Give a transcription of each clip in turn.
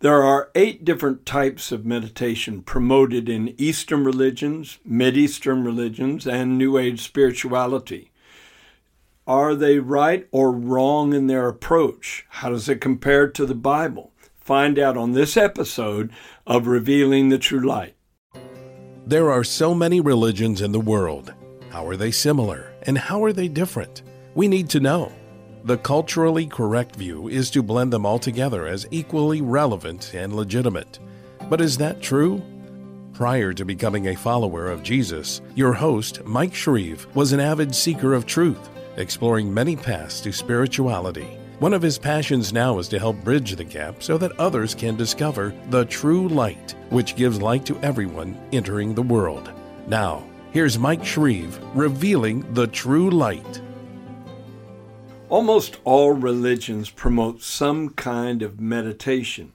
There are eight different types of meditation promoted in Eastern religions, Mid-Eastern religions, and New Age spirituality. Are they right or wrong in their approach? How does it compare to the Bible? Find out on this episode of Revealing the True Light. There are so many religions in the world. How are they similar and how are they different? We need to know. The culturally correct view is to blend them all together as equally relevant and legitimate. But is that true? Prior to becoming a follower of Jesus, your host, Mike Shreve, was an avid seeker of truth, exploring many paths to spirituality. One of his passions now is to help bridge the gap so that others can discover the true light, which gives light to everyone entering the world. Now, here's Mike Shreve revealing the true light. Almost all religions promote some kind of meditation.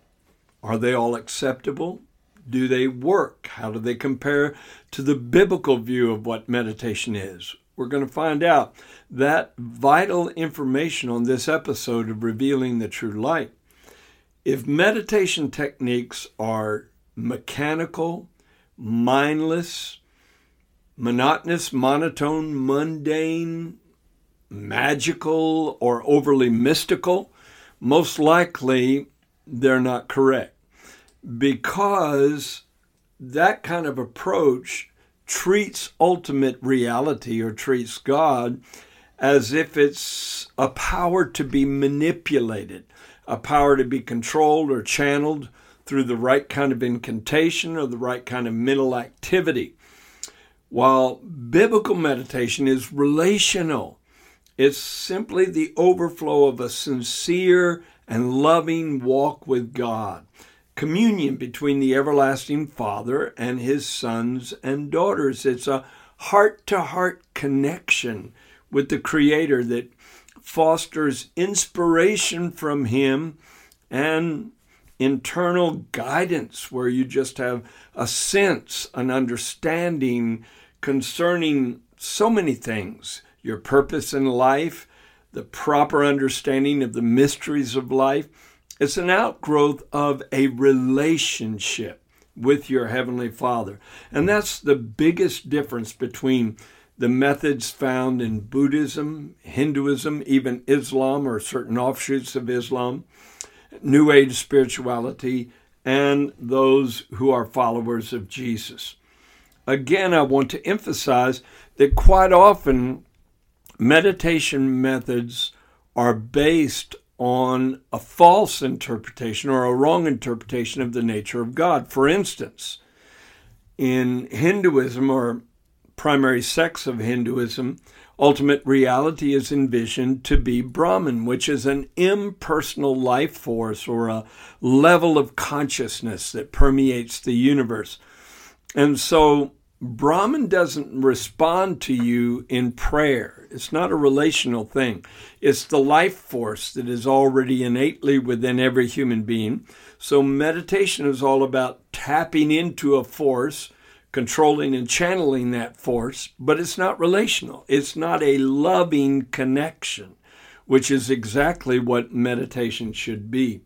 Are they all acceptable? Do they work? How do they compare to the biblical view of what meditation is? We're going to find out that vital information on this episode of Revealing the True Light. If meditation techniques are mechanical, mindless, monotonous, monotone, mundane, magical or overly mystical, most likely they're not correct because that kind of approach treats ultimate reality or treats God as if it's a power to be manipulated, a power to be controlled or channeled through the right kind of incantation or the right kind of mental activity. While biblical meditation is relational, it's simply the overflow of a sincere and loving walk with God, communion between the everlasting Father and his sons and daughters. It's a heart to heart connection with the Creator that fosters inspiration from Him and internal guidance, where you just have a sense, an understanding concerning so many things your purpose in life, the proper understanding of the mysteries of life. It's an outgrowth of a relationship with your Heavenly Father. And that's the biggest difference between the methods found in Buddhism, Hinduism, even Islam or certain offshoots of Islam, New Age spirituality, and those who are followers of Jesus. Again, I want to emphasize that quite often meditation methods are based on a false interpretation or a wrong interpretation of the nature of God. For instance, in Hinduism or primary sects of Hinduism, ultimate reality is envisioned to be Brahman, which is an impersonal life force or a level of consciousness that permeates the universe. And so Brahman doesn't respond to you in prayer. It's not a relational thing. It's the life force that is already innately within every human being. So meditation is all about tapping into a force, controlling and channeling that force, but it's not relational. It's not a loving connection, which is exactly what meditation should be.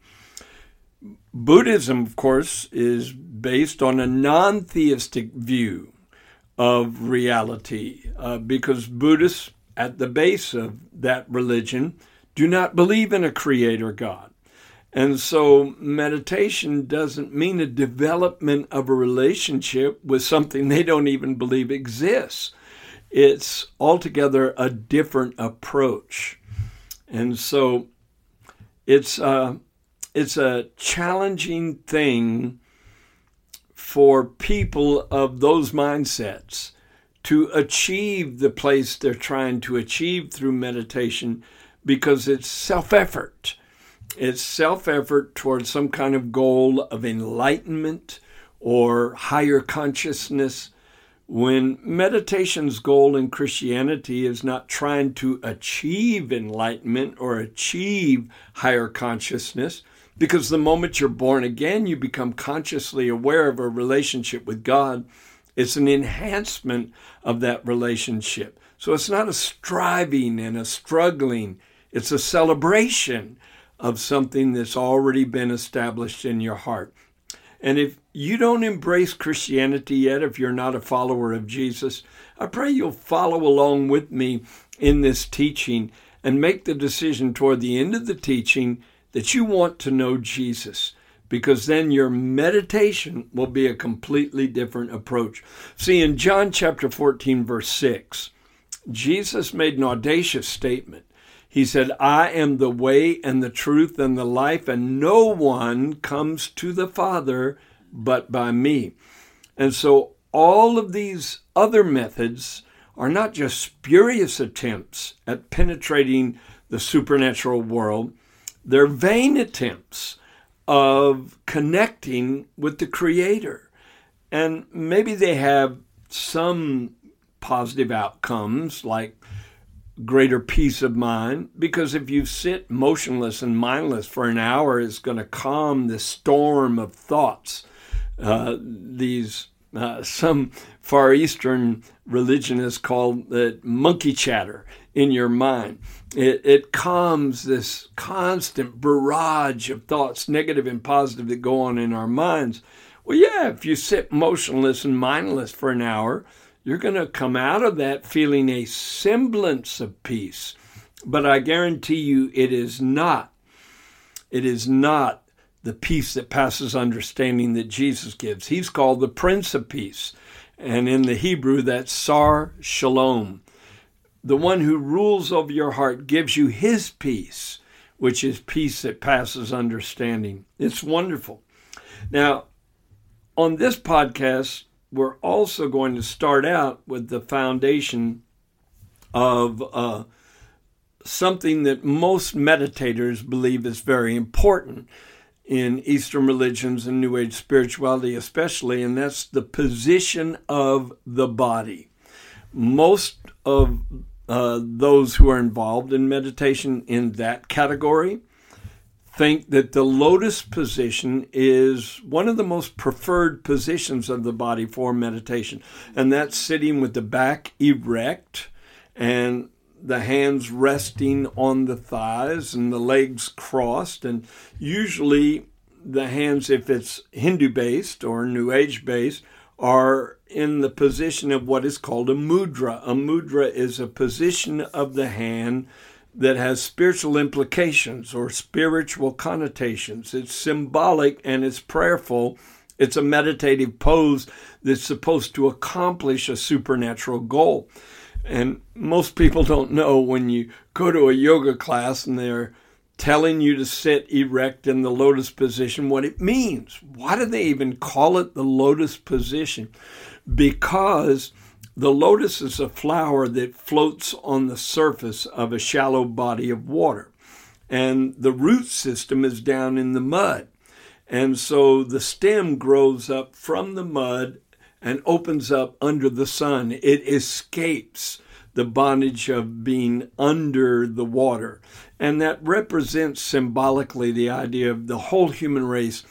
Buddhism, of course, is based on a non theistic view of reality uh, because Buddhists, at the base of that religion, do not believe in a creator God. And so meditation doesn't mean a development of a relationship with something they don't even believe exists. It's altogether a different approach. And so it's, uh, it's a challenging thing for people of those mindsets to achieve the place they're trying to achieve through meditation because it's self effort. It's self effort towards some kind of goal of enlightenment or higher consciousness. When meditation's goal in Christianity is not trying to achieve enlightenment or achieve higher consciousness, because the moment you're born again, you become consciously aware of a relationship with God. It's an enhancement of that relationship. So it's not a striving and a struggling, it's a celebration of something that's already been established in your heart. And if you don't embrace Christianity yet, if you're not a follower of Jesus, I pray you'll follow along with me in this teaching and make the decision toward the end of the teaching that you want to know Jesus because then your meditation will be a completely different approach. See, in John chapter 14, verse 6, Jesus made an audacious statement. He said, I am the way and the truth and the life, and no one comes to the Father but by me. And so all of these other methods are not just spurious attempts at penetrating the supernatural world, they're vain attempts of connecting with the Creator. And maybe they have some positive outcomes like greater peace of mind because if you sit motionless and mindless for an hour it's going to calm the storm of thoughts uh, these uh, some far eastern religionists call it monkey chatter in your mind it, it calms this constant barrage of thoughts negative and positive that go on in our minds well yeah if you sit motionless and mindless for an hour you're going to come out of that feeling a semblance of peace. But I guarantee you it is not. It is not the peace that passes understanding that Jesus gives. He's called the Prince of Peace. And in the Hebrew, that's Sar Shalom. The one who rules over your heart gives you his peace, which is peace that passes understanding. It's wonderful. Now, on this podcast, we're also going to start out with the foundation of uh, something that most meditators believe is very important in Eastern religions and New Age spirituality, especially, and that's the position of the body. Most of uh, those who are involved in meditation in that category think that the lotus position is one of the most preferred positions of the body for meditation. And that's sitting with the back erect and the hands resting on the thighs and the legs crossed. And usually, the hands, if it's Hindu based or New Age based, are in the position of what is called a mudra. A mudra is a position of the hand that has spiritual implications or spiritual connotations. It's symbolic and it's prayerful. It's a meditative pose that's supposed to accomplish a supernatural goal. And most people don't know when you go to a yoga class and they're telling you to sit erect in the lotus position what it means. Why do they even call it the lotus position? Because the lotus is a flower that floats on the surface of a shallow body of water, and the root system is down in the mud. And so the stem grows up from the mud and opens up under the sun. It escapes the bondage of being under the water. And that represents symbolically the idea of the whole human race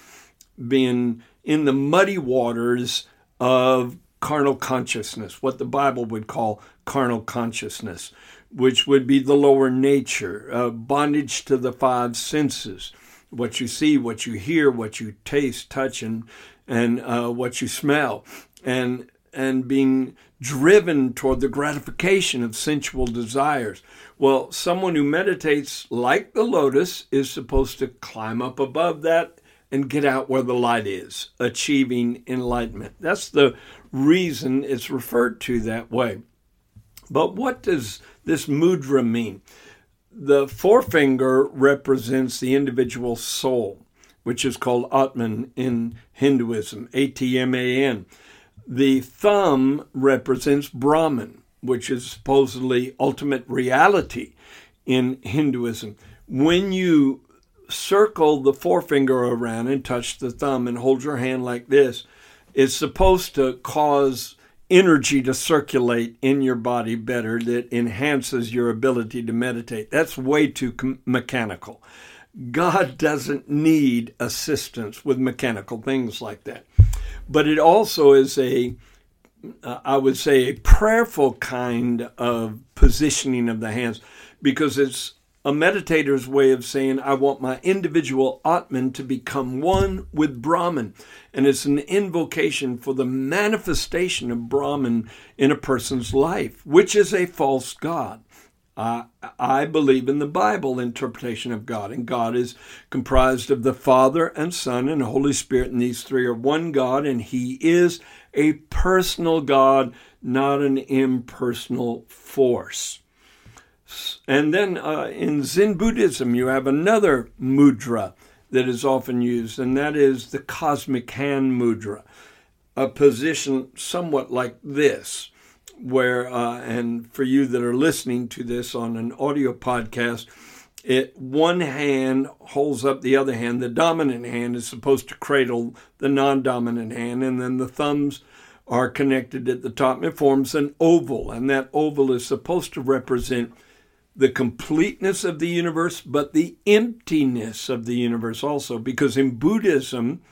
being in the muddy waters of carnal consciousness, what the Bible would call carnal consciousness, which would be the lower nature, uh, bondage to the five senses what you see, what you hear, what you taste, touch, and, and uh, what you smell. And, and being driven toward the gratification of sensual desires. Well, someone who meditates like the lotus is supposed to climb up above that and get out where the light is, achieving enlightenment. That's the reason it's referred to that way. But what does this mudra mean? The forefinger represents the individual soul, which is called Atman in Hinduism, A T M A N. The thumb represents Brahman, which is supposedly ultimate reality in Hinduism. When you circle the forefinger around and touch the thumb and hold your hand like this, it's supposed to cause energy to circulate in your body better that enhances your ability to meditate. That's way too com- mechanical. God doesn't need assistance with mechanical things like that. But it also is a, uh, I would say, a prayerful kind of positioning of the hands because it's a meditator's way of saying, I want my individual Atman to become one with Brahman. And it's an invocation for the manifestation of Brahman in a person's life, which is a false God. Uh, I believe in the Bible interpretation of God, and God is comprised of the Father and Son and Holy Spirit, and these three are one God, and He is a personal God, not an impersonal force. And then uh, in Zen Buddhism, you have another mudra that is often used, and that is the cosmic hand mudra, a position somewhat like this, where, uh, and for you that are listening to this on an audio podcast, it one hand holds up the other hand. The dominant hand is supposed to cradle the non-dominant hand, and then the thumbs are connected at the top. It forms an oval, and that oval is supposed to represent the completeness of the universe, but the emptiness of the universe also. Because in Buddhism,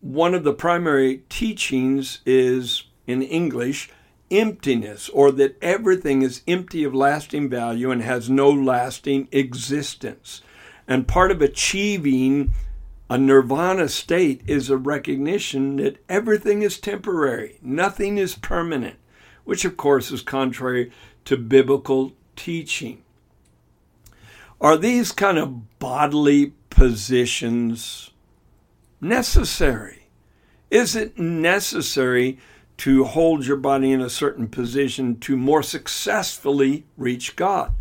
one of the primary teachings is in English emptiness, or that everything is empty of lasting value and has no lasting existence. And part of achieving a nirvana state is a recognition that everything is temporary, nothing is permanent, which of course is contrary to biblical teaching. Are these kind of bodily positions necessary? Is it necessary to hold your body in a certain position to more successfully reach God?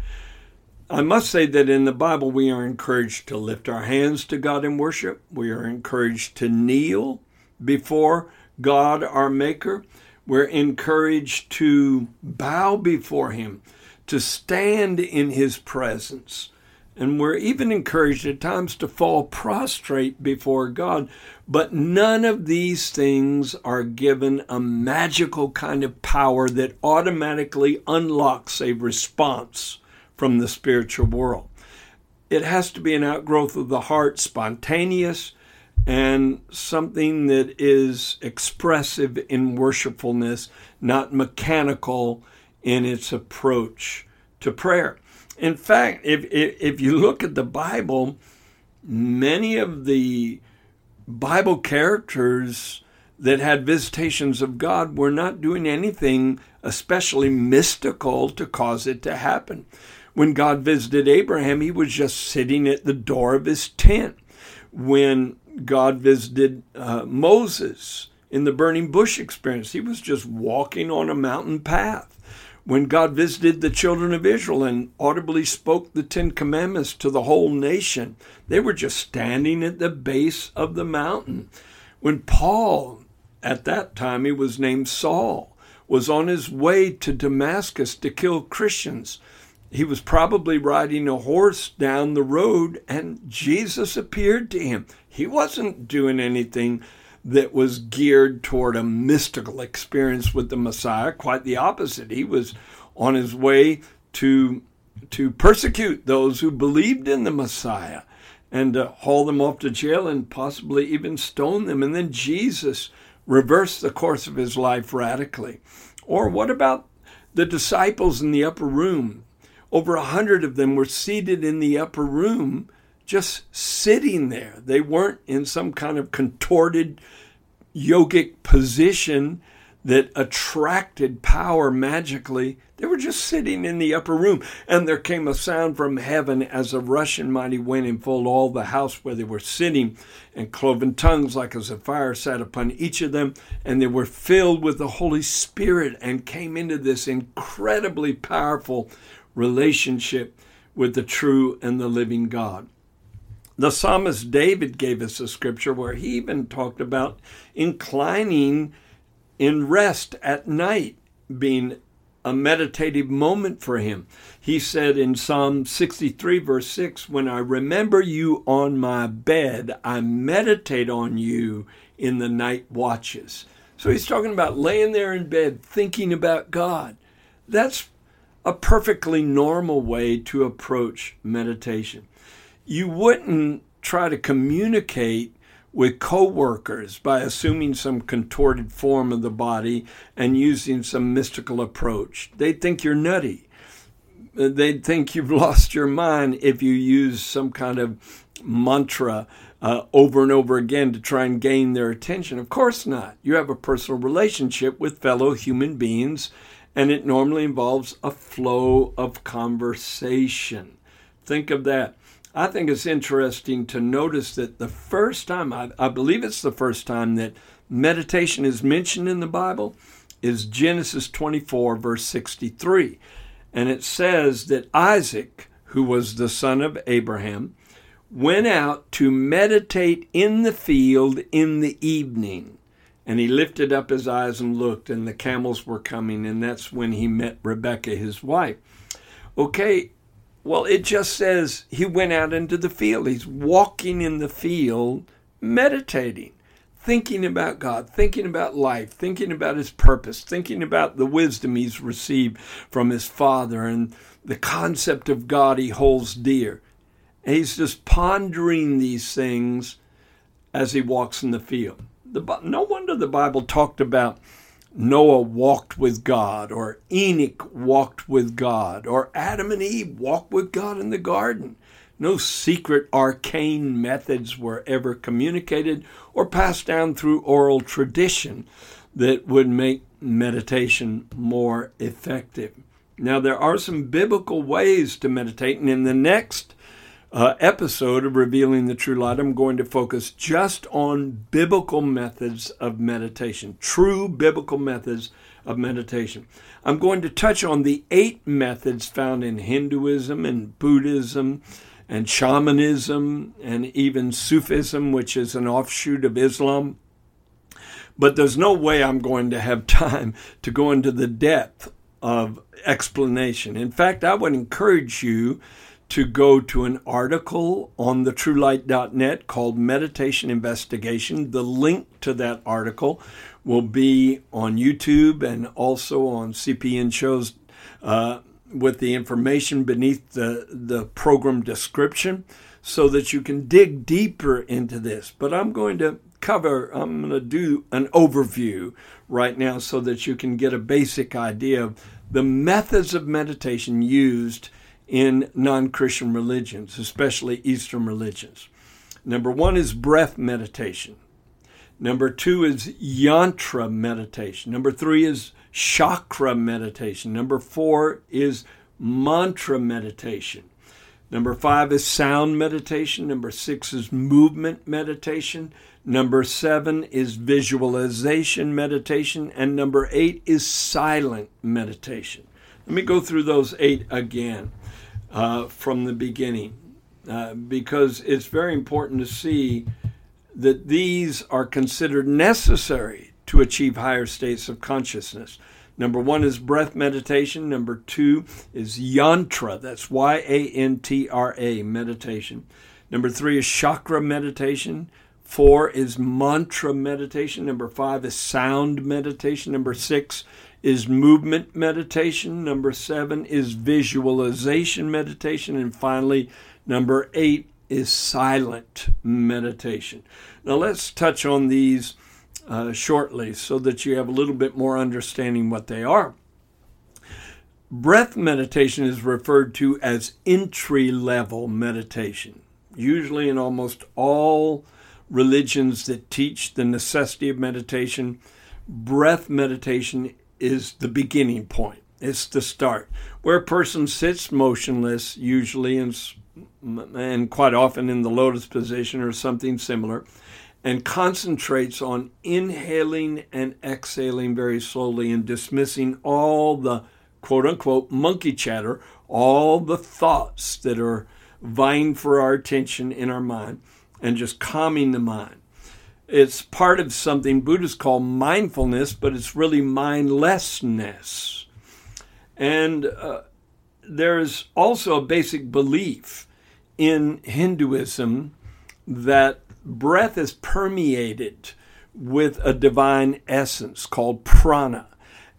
I must say that in the Bible, we are encouraged to lift our hands to God in worship. We are encouraged to kneel before God, our Maker. We're encouraged to bow before Him to stand in his presence. And we're even encouraged at times to fall prostrate before God. But none of these things are given a magical kind of power that automatically unlocks a response from the spiritual world. It has to be an outgrowth of the heart, spontaneous, and something that is expressive in worshipfulness, not mechanical in its approach to prayer. In fact, if, if, if you look at the Bible, many of the Bible characters that had visitations of God were not doing anything especially mystical to cause it to happen. When God visited Abraham, he was just sitting at the door of his tent. When God visited uh, Moses in the burning bush experience, he was just walking on a mountain path when God visited the children of Israel and audibly spoke the Ten Commandments to the whole nation, they were just standing at the base of the mountain. When Paul, at that time he was named Saul, was on his way to Damascus to kill Christians, he was probably riding a horse down the road and Jesus appeared to him. He wasn't doing anything that was geared toward a mystical experience with the Messiah. Quite the opposite. He was on his way to to persecute those who believed in the Messiah and uh, haul them off to jail and possibly even stone them. And then Jesus reversed the course of his life radically. Or what about the disciples in the upper room? Over a hundred of them were seated in the upper room just sitting there. They weren't in some kind of contorted yogic position that attracted power magically. They were just sitting in the upper room, and there came a sound from heaven as a rushing mighty wind and filled all the house where they were sitting, and cloven tongues like as a fire sat upon each of them, and they were filled with the Holy Spirit and came into this incredibly powerful relationship with the true and the living God. The psalmist David gave us a scripture where he even talked about inclining in rest at night being a meditative moment for him. He said in Psalm 63, verse 6, When I remember you on my bed, I meditate on you in the night watches. So he's talking about laying there in bed thinking about God. That's a perfectly normal way to approach meditation you wouldn't try to communicate with coworkers by assuming some contorted form of the body and using some mystical approach. They'd think you're nutty. they'd think you've lost your mind if you use some kind of mantra uh, over and over again to try and gain their attention. Of course not. You have a personal relationship with fellow human beings, and it normally involves a flow of conversation. Think of that. I think it's interesting to notice that the first time, I, I believe it's the first time that meditation is mentioned in the Bible, is Genesis 24, verse 63. And it says that Isaac, who was the son of Abraham, went out to meditate in the field in the evening. And he lifted up his eyes and looked, and the camels were coming, and that's when he met Rebekah, his wife. Okay, well, it just says he went out into the field. He's walking in the field, meditating, thinking about God, thinking about life, thinking about his purpose, thinking about the wisdom he's received from his father and the concept of God he holds dear. And he's just pondering these things as he walks in the field. The, no wonder the Bible talked about Noah walked with God, or Enoch walked with God, or Adam and Eve walked with God in the garden. No secret arcane methods were ever communicated or passed down through oral tradition that would make meditation more effective. Now, there are some biblical ways to meditate, and in the next uh, episode of Revealing the True Light, I'm going to focus just on biblical methods of meditation, true biblical methods of meditation. I'm going to touch on the eight methods found in Hinduism and Buddhism and shamanism and even Sufism, which is an offshoot of Islam. But there's no way I'm going to have time to go into the depth of explanation. In fact, I would encourage you to go to an article on the truelight.net called Meditation Investigation. The link to that article will be on YouTube and also on CPN shows uh, with the information beneath the, the program description so that you can dig deeper into this. But I'm going to cover, I'm going to do an overview right now so that you can get a basic idea of the methods of meditation used in non Christian religions, especially Eastern religions. Number one is breath meditation. Number two is yantra meditation. Number three is chakra meditation. Number four is mantra meditation. Number five is sound meditation. Number six is movement meditation. Number seven is visualization meditation. And number eight is silent meditation. Let me go through those eight again uh, from the beginning uh, because it's very important to see that these are considered necessary to achieve higher states of consciousness. Number one is breath meditation. Number two is yantra. That's Y A N T R A, meditation. Number three is chakra meditation. Four is mantra meditation. Number five is sound meditation. Number six is movement meditation. Number seven is visualization meditation. And finally, number eight is silent meditation. Now, let's touch on these uh, shortly so that you have a little bit more understanding what they are. Breath meditation is referred to as entry level meditation. Usually, in almost all religions that teach the necessity of meditation, breath meditation is the beginning point. It's the start. Where a person sits motionless, usually and, and quite often in the lotus position or something similar, and concentrates on inhaling and exhaling very slowly and dismissing all the quote unquote monkey chatter, all the thoughts that are vying for our attention in our mind, and just calming the mind. It's part of something Buddhists call mindfulness, but it's really mindlessness. And uh, there's also a basic belief in Hinduism that breath is permeated with a divine essence called prana,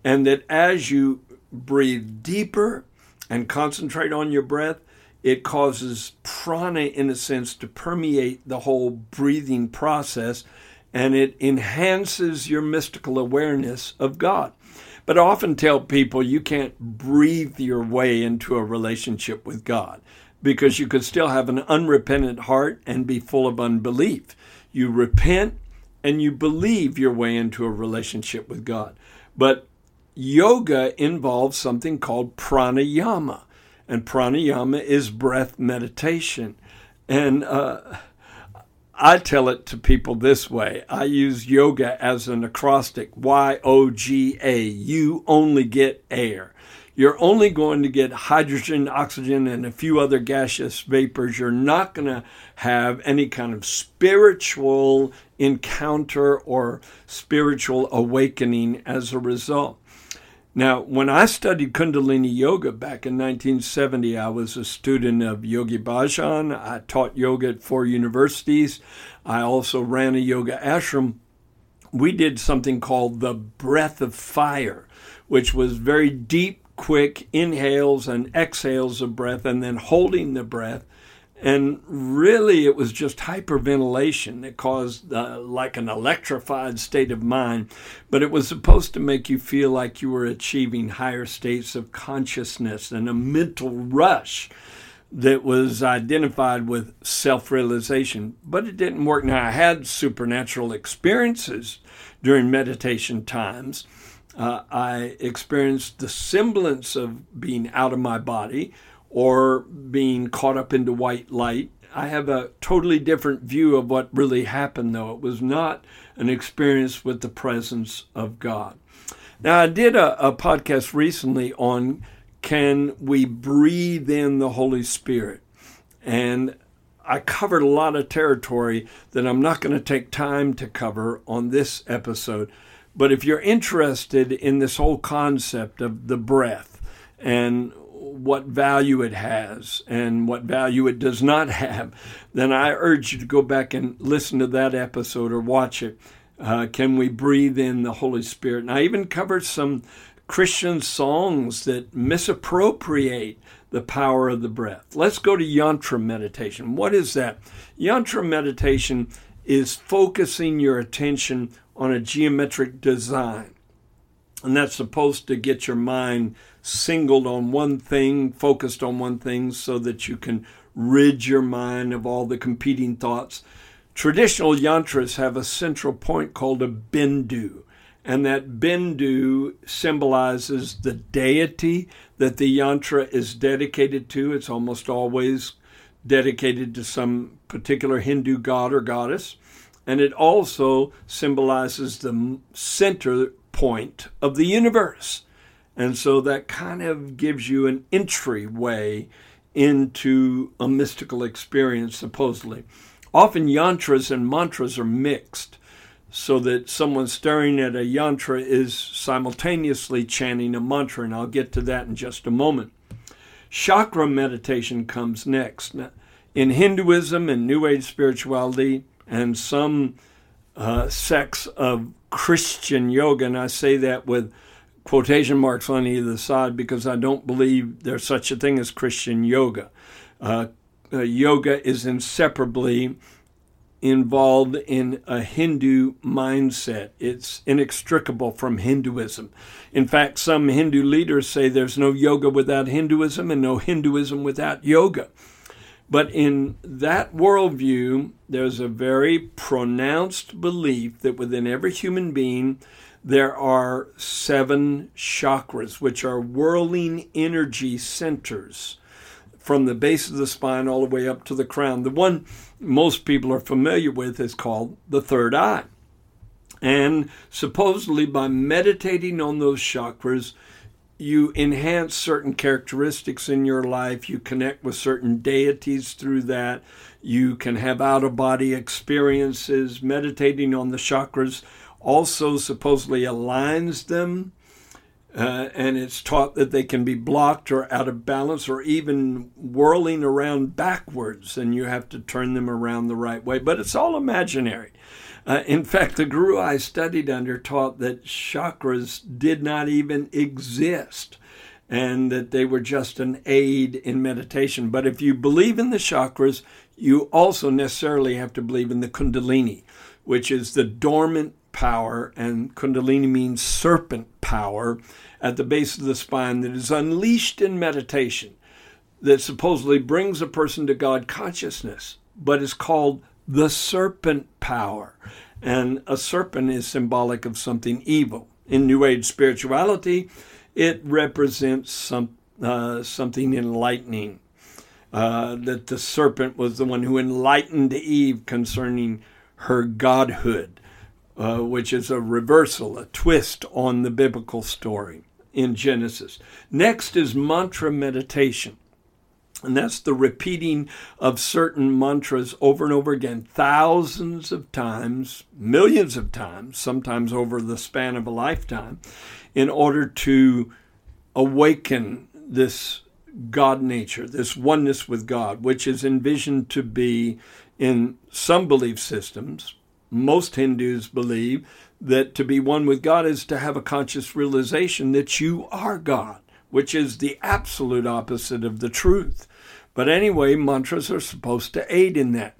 and that as you breathe deeper and concentrate on your breath, it causes prana, in a sense, to permeate the whole breathing process. and it enhances your mystical awareness of God. But I often tell people you can't breathe your way into a relationship with God because you could still have an unrepentant heart and be full of unbelief. You repent and you believe your way into a relationship with God. But yoga involves something called pranayama, and pranayama is breath meditation. And uh, I tell it to people this way I use yoga as an acrostic Y O G A. You only get air. You're only going to get hydrogen, oxygen, and a few other gaseous vapors. You're not going to have any kind of spiritual encounter or spiritual awakening as a result. Now, when I studied Kundalini Yoga back in 1970, I was a student of Yogi Bhajan. I taught yoga at four universities. I also ran a yoga ashram. We did something called the breath of fire, which was very deep, quick inhales and exhales of breath, and then holding the breath and really, it was just hyperventilation that caused uh, like an electrified state of mind. But it was supposed to make you feel like you were achieving higher states of consciousness and a mental rush that was identified with self realization. But it didn't work. Now, I had supernatural experiences during meditation times. Uh, I experienced the semblance of being out of my body or being caught up into white light. I have a totally different view of what really happened, though. It was not an experience with the presence of God. Now, I did a, a podcast recently on can we breathe in the Holy Spirit? And I covered a lot of territory that I'm not going to take time to cover on this episode. But if you're interested in this whole concept of the breath and what value it has and what value it does not have, then I urge you to go back and listen to that episode or watch it. Uh, can we breathe in the Holy Spirit? And I even covered some Christian songs that misappropriate the power of the breath. Let's go to yantra meditation. What is that? Yantra meditation is focusing your attention on a geometric design. And that's supposed to get your mind singled on one thing, focused on one thing, so that you can rid your mind of all the competing thoughts. Traditional yantras have a central point called a bindu, and that bindu symbolizes the deity that the yantra is dedicated to. It's almost always dedicated to some particular Hindu god or goddess, and it also symbolizes the center point of the universe. And so that kind of gives you an entryway into a mystical experience, supposedly. Often yantras and mantras are mixed so that someone staring at a yantra is simultaneously chanting a mantra, and I'll get to that in just a moment. Chakra meditation comes next. Now, in Hinduism and New Age spirituality, and some uh, sects of Christian yoga, and I say that with quotation marks on either side because I don't believe there's such a thing as Christian yoga. Uh, uh, yoga is inseparably involved in a Hindu mindset. It's inextricable from Hinduism. In fact, some Hindu leaders say there's no yoga without Hinduism and no Hinduism without yoga. But in that worldview, there's a very pronounced belief that within every human being, there are seven chakras, which are whirling energy centers from the base of the spine all the way up to the crown. The one most people are familiar with is called the third eye. And supposedly, by meditating on those chakras, you enhance certain characteristics in your life. You connect with certain deities through that. You can have out of body experiences. Meditating on the chakras also supposedly aligns them. Uh, and it's taught that they can be blocked or out of balance or even whirling around backwards, and you have to turn them around the right way. But it's all imaginary. Uh, in fact, the guru I studied under taught that chakras did not even exist and that they were just an aid in meditation. But if you believe in the chakras, you also necessarily have to believe in the Kundalini which is the dormant power, and Kundalini means serpent power at the base of the spine that is unleashed in meditation, that supposedly brings a person to God consciousness, but is called the serpent power. And a serpent is symbolic of something evil. In New Age spirituality, it represents some, uh, something enlightening. Uh, that the serpent was the one who enlightened Eve concerning her godhood, uh, which is a reversal, a twist on the biblical story in Genesis. Next is mantra meditation. And that's the repeating of certain mantras over and over again, thousands of times, millions of times, sometimes over the span of a lifetime, in order to awaken this God nature, this oneness with God, which is envisioned to be in some belief systems. Most Hindus believe that to be one with God is to have a conscious realization that you are God, which is the absolute opposite of the truth. But anyway, mantras are supposed to aid in that.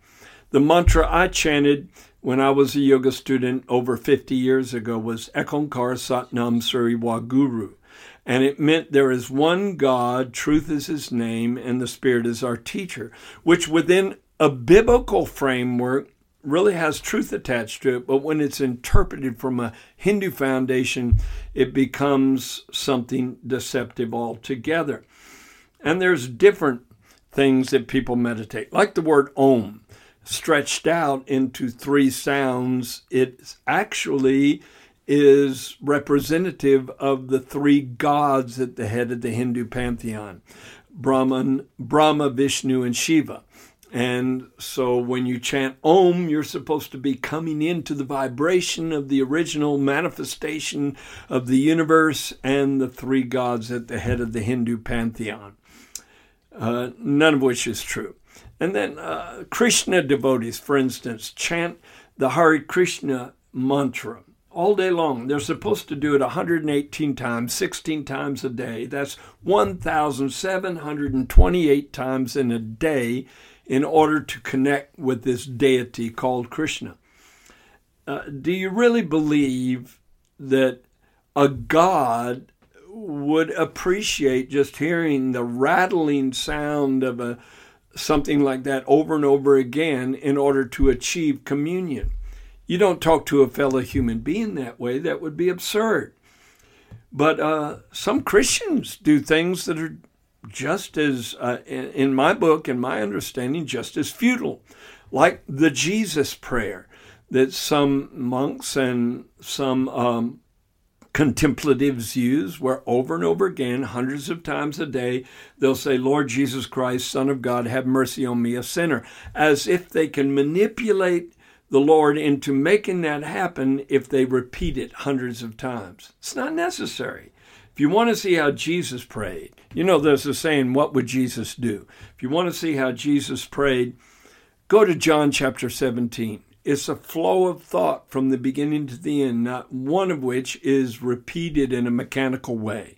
The mantra I chanted when I was a yoga student over 50 years ago was Ekankar Satnam Sri Waheguru. And it meant there is one God, truth is his name, and the Spirit is our teacher, which within a biblical framework really has truth attached to it, but when it's interpreted from a Hindu foundation, it becomes something deceptive altogether. And there's different things that people meditate, like the word om, stretched out into three sounds. It actually is representative of the three gods at the head of the Hindu pantheon Brahman, Brahma, Vishnu, and Shiva. And so when you chant Om, you're supposed to be coming into the vibration of the original manifestation of the universe and the three gods at the head of the Hindu pantheon, uh, none of which is true. And then uh, Krishna devotees, for instance, chant the Hare Krishna mantra all day long. They're supposed to do it 118 times, 16 times a day. That's 1,728 times in a day in order to connect with this deity called Krishna. Uh, do you really believe that a God would appreciate just hearing the rattling sound of a something like that over and over again in order to achieve communion? You don't talk to a fellow human being that way. That would be absurd. But uh, some Christians do things that are just as, uh, in my book, in my understanding, just as futile, like the Jesus prayer that some monks and some um, contemplatives use, where over and over again, hundreds of times a day, they'll say, Lord Jesus Christ, Son of God, have mercy on me, a sinner, as if they can manipulate the Lord into making that happen if they repeat it hundreds of times. It's not necessary. If you want to see how Jesus prayed, you know, there's a saying, What would Jesus do? If you want to see how Jesus prayed, go to John chapter 17. It's a flow of thought from the beginning to the end, not one of which is repeated in a mechanical way.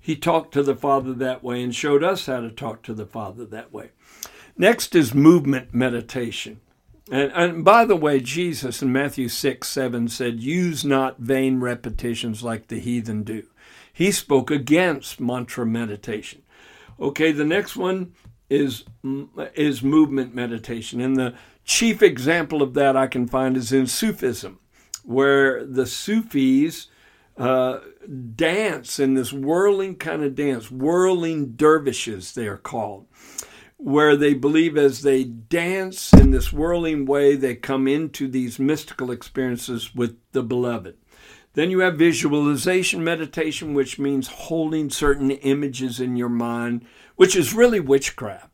He talked to the Father that way and showed us how to talk to the Father that way. Next is movement meditation. And, and, by the way, Jesus in Matthew 6 7 said, Use not vain repetitions like the heathen do. He spoke against mantra meditation. Okay, the next one is is movement meditation, and the chief example of that I can find is in Sufism, where the Sufis uh, dance in this whirling kind of dance, whirling dervishes they are called, where they believe as they dance in this whirling way, they come into these mystical experiences with the beloved. Then you have visualization meditation, which means holding certain images in your mind, which is really witchcraft.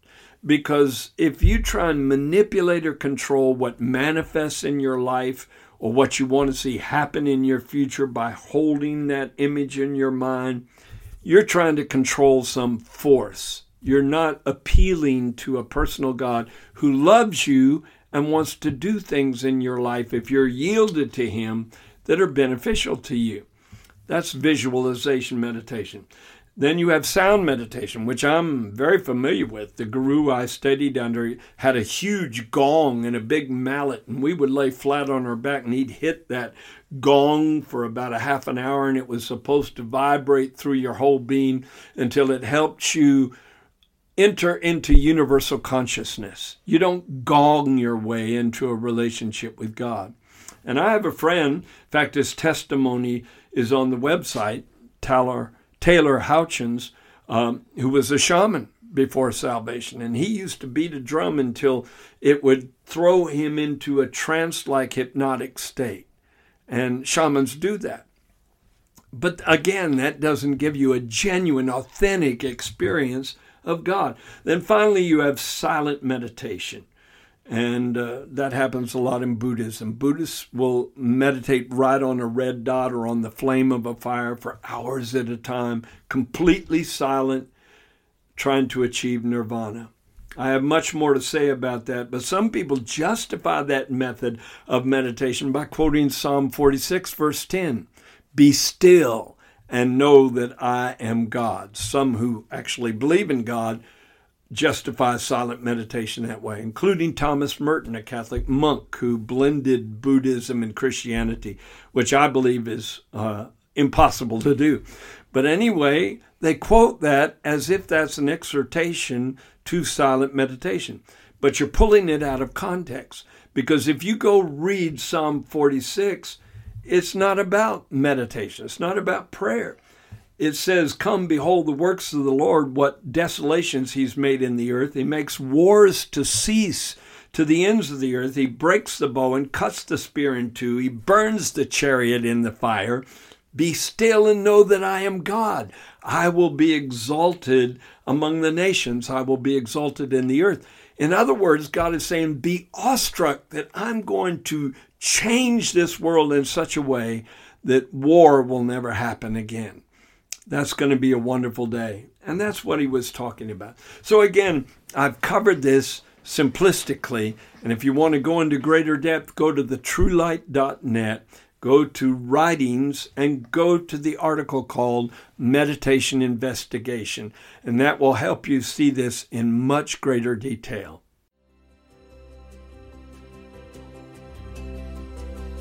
Because if you try and manipulate or control what manifests in your life or what you want to see happen in your future by holding that image in your mind, you're trying to control some force. You're not appealing to a personal God who loves you and wants to do things in your life if you're yielded to Him that are beneficial to you. That's visualization meditation. Then you have sound meditation, which I'm very familiar with. The guru I studied under had a huge gong and a big mallet, and we would lay flat on our back and he'd hit that gong for about a half an hour, and it was supposed to vibrate through your whole being until it helped you enter into universal consciousness. You don't gong your way into a relationship with God. And I have a friend, in fact, his testimony is on the website, Taylor, Taylor Houchins, um, who was a shaman before salvation. And he used to beat a drum until it would throw him into a trance like hypnotic state. And shamans do that. But again, that doesn't give you a genuine, authentic experience of God. Then finally, you have silent meditation. And uh, that happens a lot in Buddhism. Buddhists will meditate right on a red dot or on the flame of a fire for hours at a time, completely silent, trying to achieve nirvana. I have much more to say about that, but some people justify that method of meditation by quoting Psalm 46, verse 10 Be still and know that I am God. Some who actually believe in God justify silent meditation that way, including Thomas Merton, a Catholic monk who blended Buddhism and Christianity, which I believe is uh, impossible to do. But anyway, they quote that as if that's an exhortation to silent meditation. But you're pulling it out of context because if you go read Psalm 46, it's not about meditation, it's not about prayer. It says, Come, behold the works of the Lord, what desolations he's made in the earth. He makes wars to cease to the ends of the earth. He breaks the bow and cuts the spear in two. He burns the chariot in the fire. Be still and know that I am God. I will be exalted among the nations. I will be exalted in the earth. In other words, God is saying, Be awestruck that I'm going to change this world in such a way that war will never happen again. That's going to be a wonderful day. And that's what he was talking about. So, again, I've covered this simplistically. And if you want to go into greater depth, go to thetruelight.net, go to writings, and go to the article called Meditation Investigation. And that will help you see this in much greater detail.